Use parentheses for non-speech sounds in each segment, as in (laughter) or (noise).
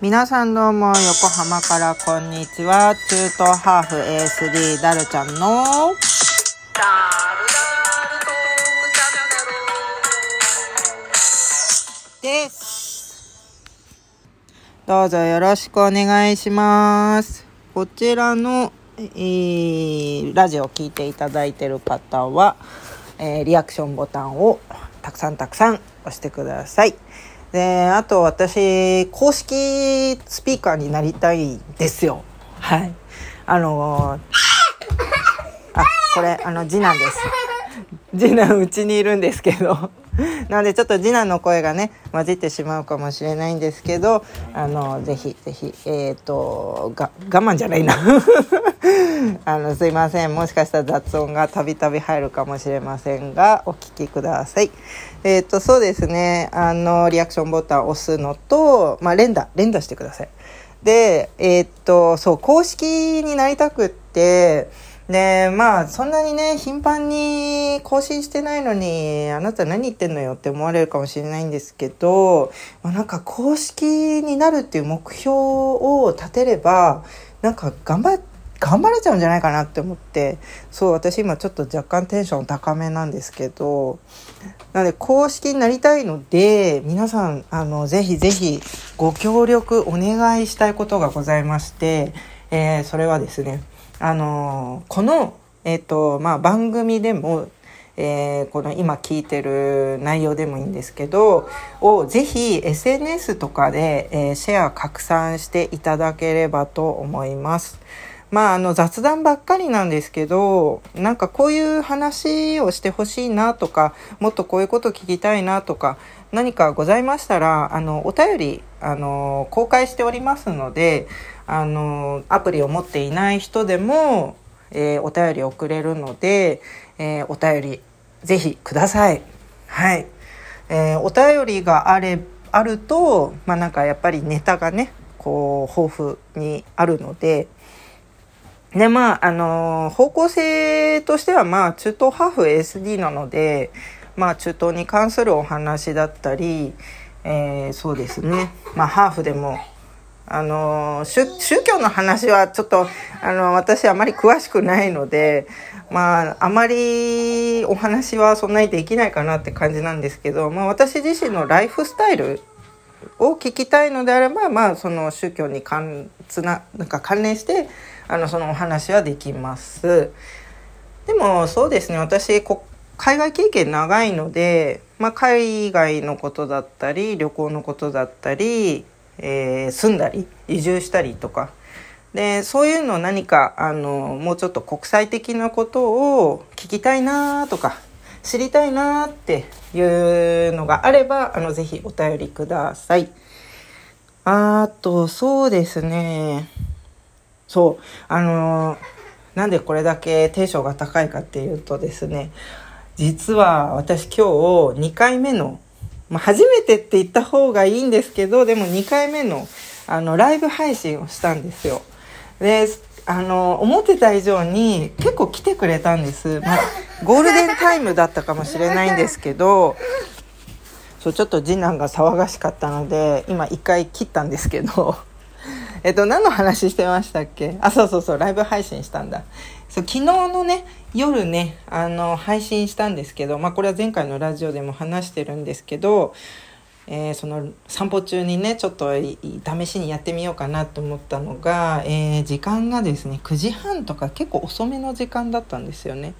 皆さんどうも、横浜からこんにちは。中東ハーフ ASD ダルちゃんの、です。どうぞよろしくお願いします。こちらの、えーラジオを聞いていただいている方は、えーリアクションボタンをたくさんたくさん押してください。で、あと私、公式スピーカーになりたいですよ。はい。あのーあ、これ、あの、次男です。次男うちにいるんですけどなのでちょっと次男の声がね混じってしまうかもしれないんですけどあのぜひぜひえっ、とが我慢じゃないなあのすいません。もしかしたら雑音がたびたび入るかもしれませんがお聞きください。えっ、とそうですね。あのリアクションボタンを押すのとまあ連打連打してください。でえっ、とそう公式になりたくってでまあそんなにね頻繁に更新してないのにあなた何言ってんのよって思われるかもしれないんですけど、まあ、なんか公式になるっていう目標を立てればなんか頑張っ頑張れちゃうんじゃないかなって思ってそう私今ちょっと若干テンション高めなんですけどなので公式になりたいので皆さんあのぜひぜひご協力お願いしたいことがございまして、えーそれはですねあのこの、えっとまあ、番組でも、えーこの今聞いてる内容でもいいんですけどをぜひ SNS とかで、えーシェア拡散していただければと思います。まあ、あの雑談ばっかりなんですけどなんかこういう話をしてほしいなとかもっとこういうこと聞きたいなとか何かございましたらあのお便りあの公開しておりますのであのアプリを持っていない人でも、えーお便り送れるので、えーお便りぜひください。はい、えーお便りがあれあるとまあなんかやっぱりネタがねこう豊富にあるので。でまああの方向性としてはまあ中東ハーフ ASD なのでまあ中東に関するお話だったり、えーそうですね。まあハーフでもあの宗宗教の話はちょっとあの私あまり詳しくないのでまああまりお話はそんなにできないかなって感じなんですけど、まあ、私自身のライフスタイルを聞きたいのであれば、まあ、その宗教に関つななんか関連してあのそのお話はできます。でもそうですね私こ海外経験長いので、まあ、海外のことだったり旅行のことだったり、えー住んだり移住したりとかでそういうの何かあのもうちょっと国際的なことを聞きたいなとか知りたいなっていうのがあればあのぜひお便りください。あとそうですねそう。あのなんでこれだけテンションが高いかっていうとですね実は私今日2回目の、まあ、初めてって言った方がいいんですけどでも2回目のあのライブ配信をしたんですよ。であの思ってた以上に結構来てくれたんです、まあ、ゴールデンタイムだったかもしれないんですけどそうちょっと次男が騒がしかったので今一回切ったんですけど。えっと何の話してましたっけ？あそうそうそうライブ配信したんだそう昨日のね夜ねあの配信したんですけどまあこれは前回のラジオでも話してるんですけどえーその散歩中にねちょっと試しにやってみようかなと思ったのが、えー時間がですね9時半とか結構遅めの時間だったんですよね。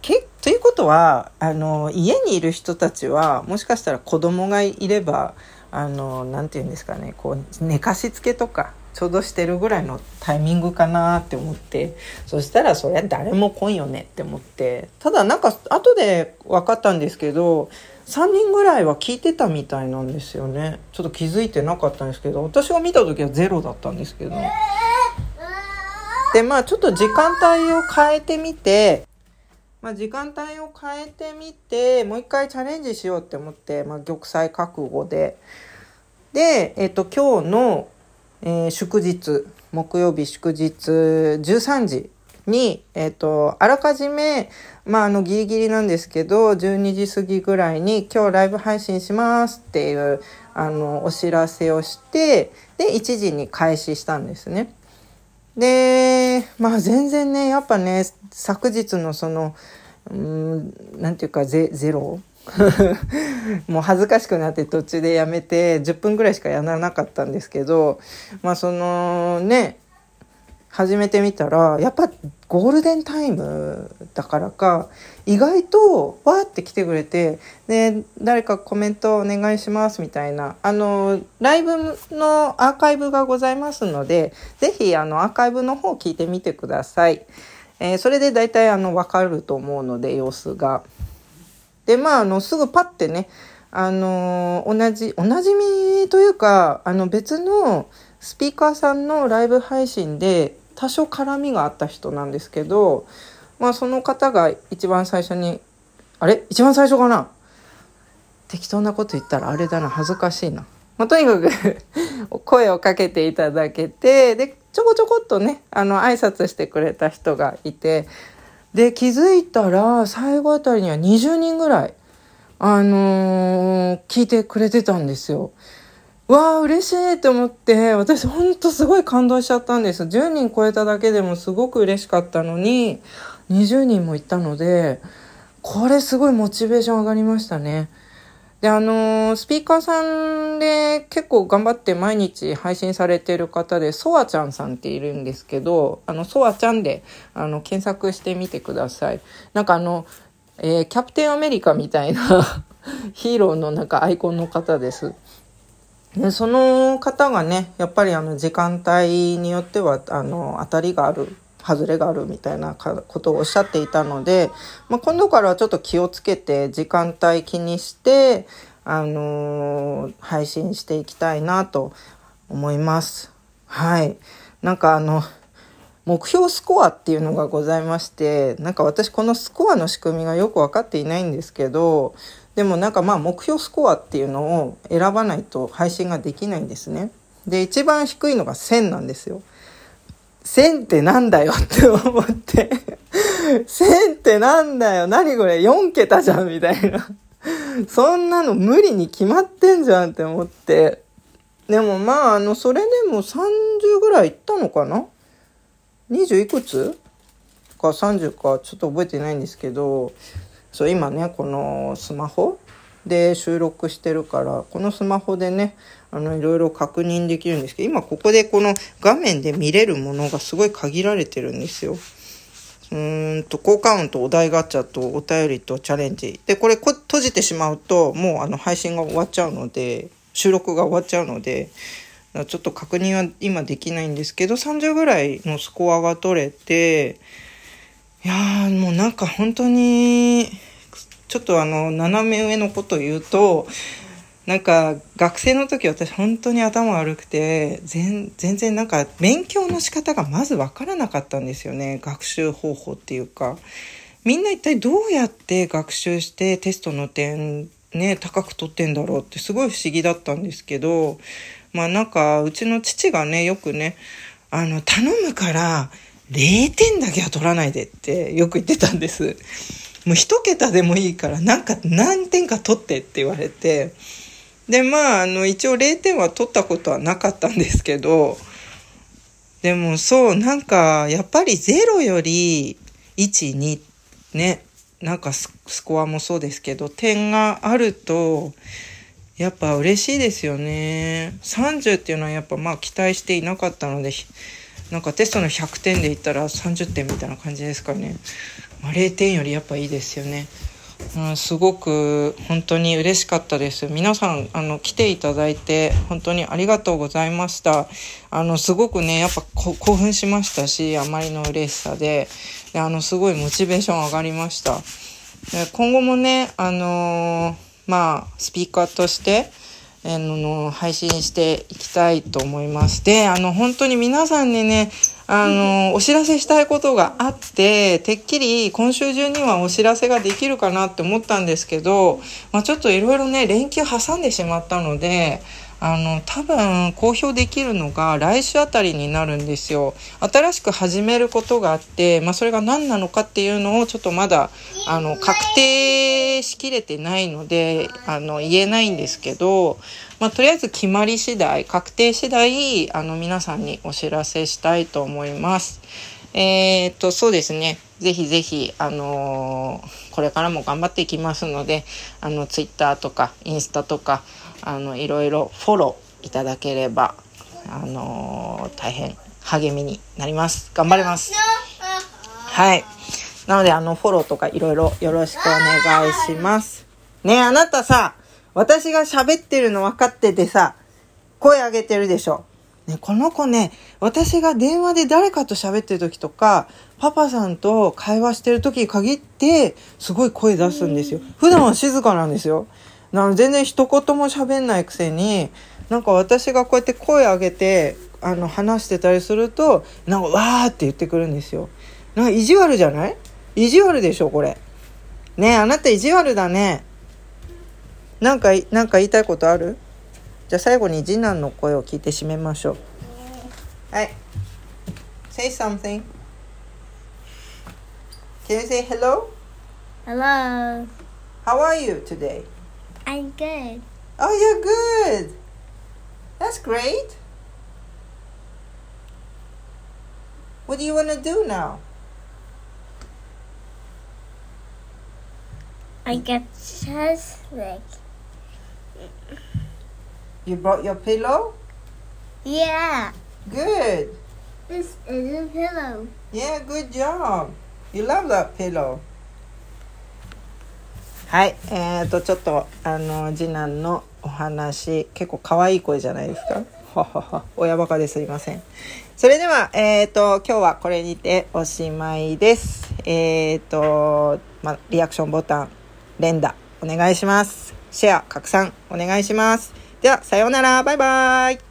けということはあの家にいる人たちはもしかしたら子供がいればあのなんて言うんですかねこう寝かしつけとかちょうどしてるぐらいのタイミングかなって思ってそしたらそりゃ誰も来んよねって思ってただなんか後で分かったんですけど3人ぐらいは聞いてたみたいなんですよね。ちょっと気づいてなかったんですけど私が見た時はゼロだったんですけど。でまあちょっと時間帯を変えてみてまあ、時間帯を変えてみてもう一回チャレンジしようって思って、まあ、玉砕覚悟でで、えっと今日の、えー祝日木曜日祝日13時に、えっ、と、あらかじめ、まあ、あの、ギリギリなんですけど、12時過ぎぐらいに、今日ライブ配信しますっていう、あの、お知らせをして、で、1時に開始したんですね。で、まあ、全然ね、やっぱね、昨日のその、うん、なんていうかゼ、ゼロ？(laughs) もう恥ずかしくなって途中でやめて10分ぐらいしかやらなかったんですけどまあそのね始めてみたらやっぱゴールデンタイムだからか意外とわーって来てくれてで誰かコメントお願いしますみたいなあのライブのアーカイブがございますので是非アーカイブの方聞いてみてください。えー、それで大体あの分かると思うので様子が。でまああのすぐパッてねあの同じおなじみというかあの別のスピーカーさんのライブ配信で多少絡みがあった人なんですけど、まあ、その方が一番最初にあれ？一番最初かな？適当なこと言ったらあれだな恥ずかしいな。まあ、とにかく (laughs) 声をかけていただけてでちょこちょこっとねあの挨拶してくれた人がいてで気づいたら最後あたりには20人ぐらいあのー、聞いてくれてたんですよ。わあ嬉しいと思って私ほんとすごい感動しちゃったんです10人超えただけでもすごく嬉しかったのに20人もいたのでこれすごいモチベーション上がりましたね。で、あのー、スピーカーさんで結構頑張って毎日配信されてる方で、ソワちゃんさんっているんですけど、あの、ソワちゃんで、あの、検索してみてください。なんかあの、えー、キャプテンアメリカみたいな (laughs) ヒーローのなんかアイコンの方です。でその方がね、やっぱりあの時間帯によっては、あの、当たりがある外れがあるみたいなことをおっしゃっていたので、まあ、今度からはちょっと気をつけて時間帯気にして、あのー、配信していきたいなと思います。はい。なんかあの、目標スコアっていうのがございまして、なんか私このスコアの仕組みがよく分かっていないんですけど、でもなんかまあ目標スコアっていうのを選ばないと配信ができないんですね。で、一番低いのが1000なんですよ。1000ってなんだよって思って、1000ってなんだよ何これ ?4 桁じゃんみたいな。そんなの無理に決まってんじゃんって思って。でもまあ、あの、それでも30ぐらいいったのかな ?20 いくつ？か30かちょっと覚えてないんですけど、そう今ね、このスマホで収録してるからこのスマホでねあのいろいろ確認できるんですけど今ここでこの画面で見れるものがすごい限られてるんですよ。うーんと、効果音とお題ガチャとお便りとチャレンジ。で、これこ閉じてしまうと、もうあの配信が終わっちゃうので、収録が終わっちゃうので、ちょっと確認は今できないんですけど、30ぐらいのスコアが取れて、いやーもうなんか本当にちょっとあの、斜め上のこと言うと、なんか学生の時私本当に頭悪くて全然なんか勉強の仕方がまず分からなかったんですよね学習方法っていうかみんな一体どうやって学習してテストの点ね高く取ってんだろうってすごい不思議だったんですけどまあなんかうちの父がねよくねあの頼むから0点だけは取らないでってよく言ってたんです。もう一桁でもいいからなんか何点か取ってって言われてでまああの一応0点は取ったことはなかったんですけどでもそうなんかやっぱり0より12ねなんかスコアもそうですけど点があるとやっぱ嬉しいですよね30っていうのはやっぱまあ期待していなかったのでなんかテストの100点で言ったら30点みたいな感じですかねまあ、0点よりやっぱいいですよね。うん、すごく本当に嬉しかったです。皆さん、あの、来ていただいて、本当にありがとうございました。あの、すごくね、やっぱ興奮しましたし、あまりの嬉しさで、であの、すごいモチベーション上がりました。で今後もね、あのー、まあ、スピーカーとして、あの、配信していきたいと思います。で、あの、本当に皆さんにね、あの、お知らせしたいことがあって、てっきり今週中にはお知らせができるかなって思ったんですけど、まあ、ちょっといろいろね、連休挟んでしまったので、あの、多分公表できるのが来週あたりになるんですよ。新しく始めることがあって、まあそれが何なのかっていうのをちょっとまだ、あの、確定しきれてないので、あの、言えないんですけど、まあとりあえず決まり次第、確定次第、あの、皆さんにお知らせしたいと思います。えー、っと、そうですね。ぜひぜひ、あのー、これからも頑張っていきますので、あの、ツイッターとか、インスタとか、あの、いろいろフォローいただければ、あのー、大変励みになります。頑張ります。はい。なので、あの、フォローとかいろいろよろしくお願いします。ねえ、あなたさ、私が喋ってるの分かっててさ、声上げてるでしょ。ね、この子ね、私が電話で誰かと喋ってる時とか、パパさんと会話してる時に限って、すごい声出すんですよ。普段は静かなんですよ。なの全然一言も喋んないくせに、なんか私がこうやって声上げて、あの、話してたりすると、なんかわーって言ってくるんですよ。なんか意地悪じゃない？意地悪でしょ、これ。ねあなた意地悪だね。なんか、なんか言いたいことある？じゃあ最後に次男の声を聞いて締めましょう。はい。Say something. Can you say hello? Hello. How are you today? I'm good. Oh, you're good. That's great. What do you want to do now? I get chest leg. You brought your pillow? Yeah. Good. This is a pillow. Yeah, good job. You love that pillow. はい。えーと、ちょっと、あの、次男のお話、結構可愛い声じゃないですか？ははは。親バカですいません。それでは、えーと、今日はこれにておしまいです。えーと、ま、リアクションボタン、連打、お願いします。シェア、拡散、お願いします。では、さようなら。バイバイ。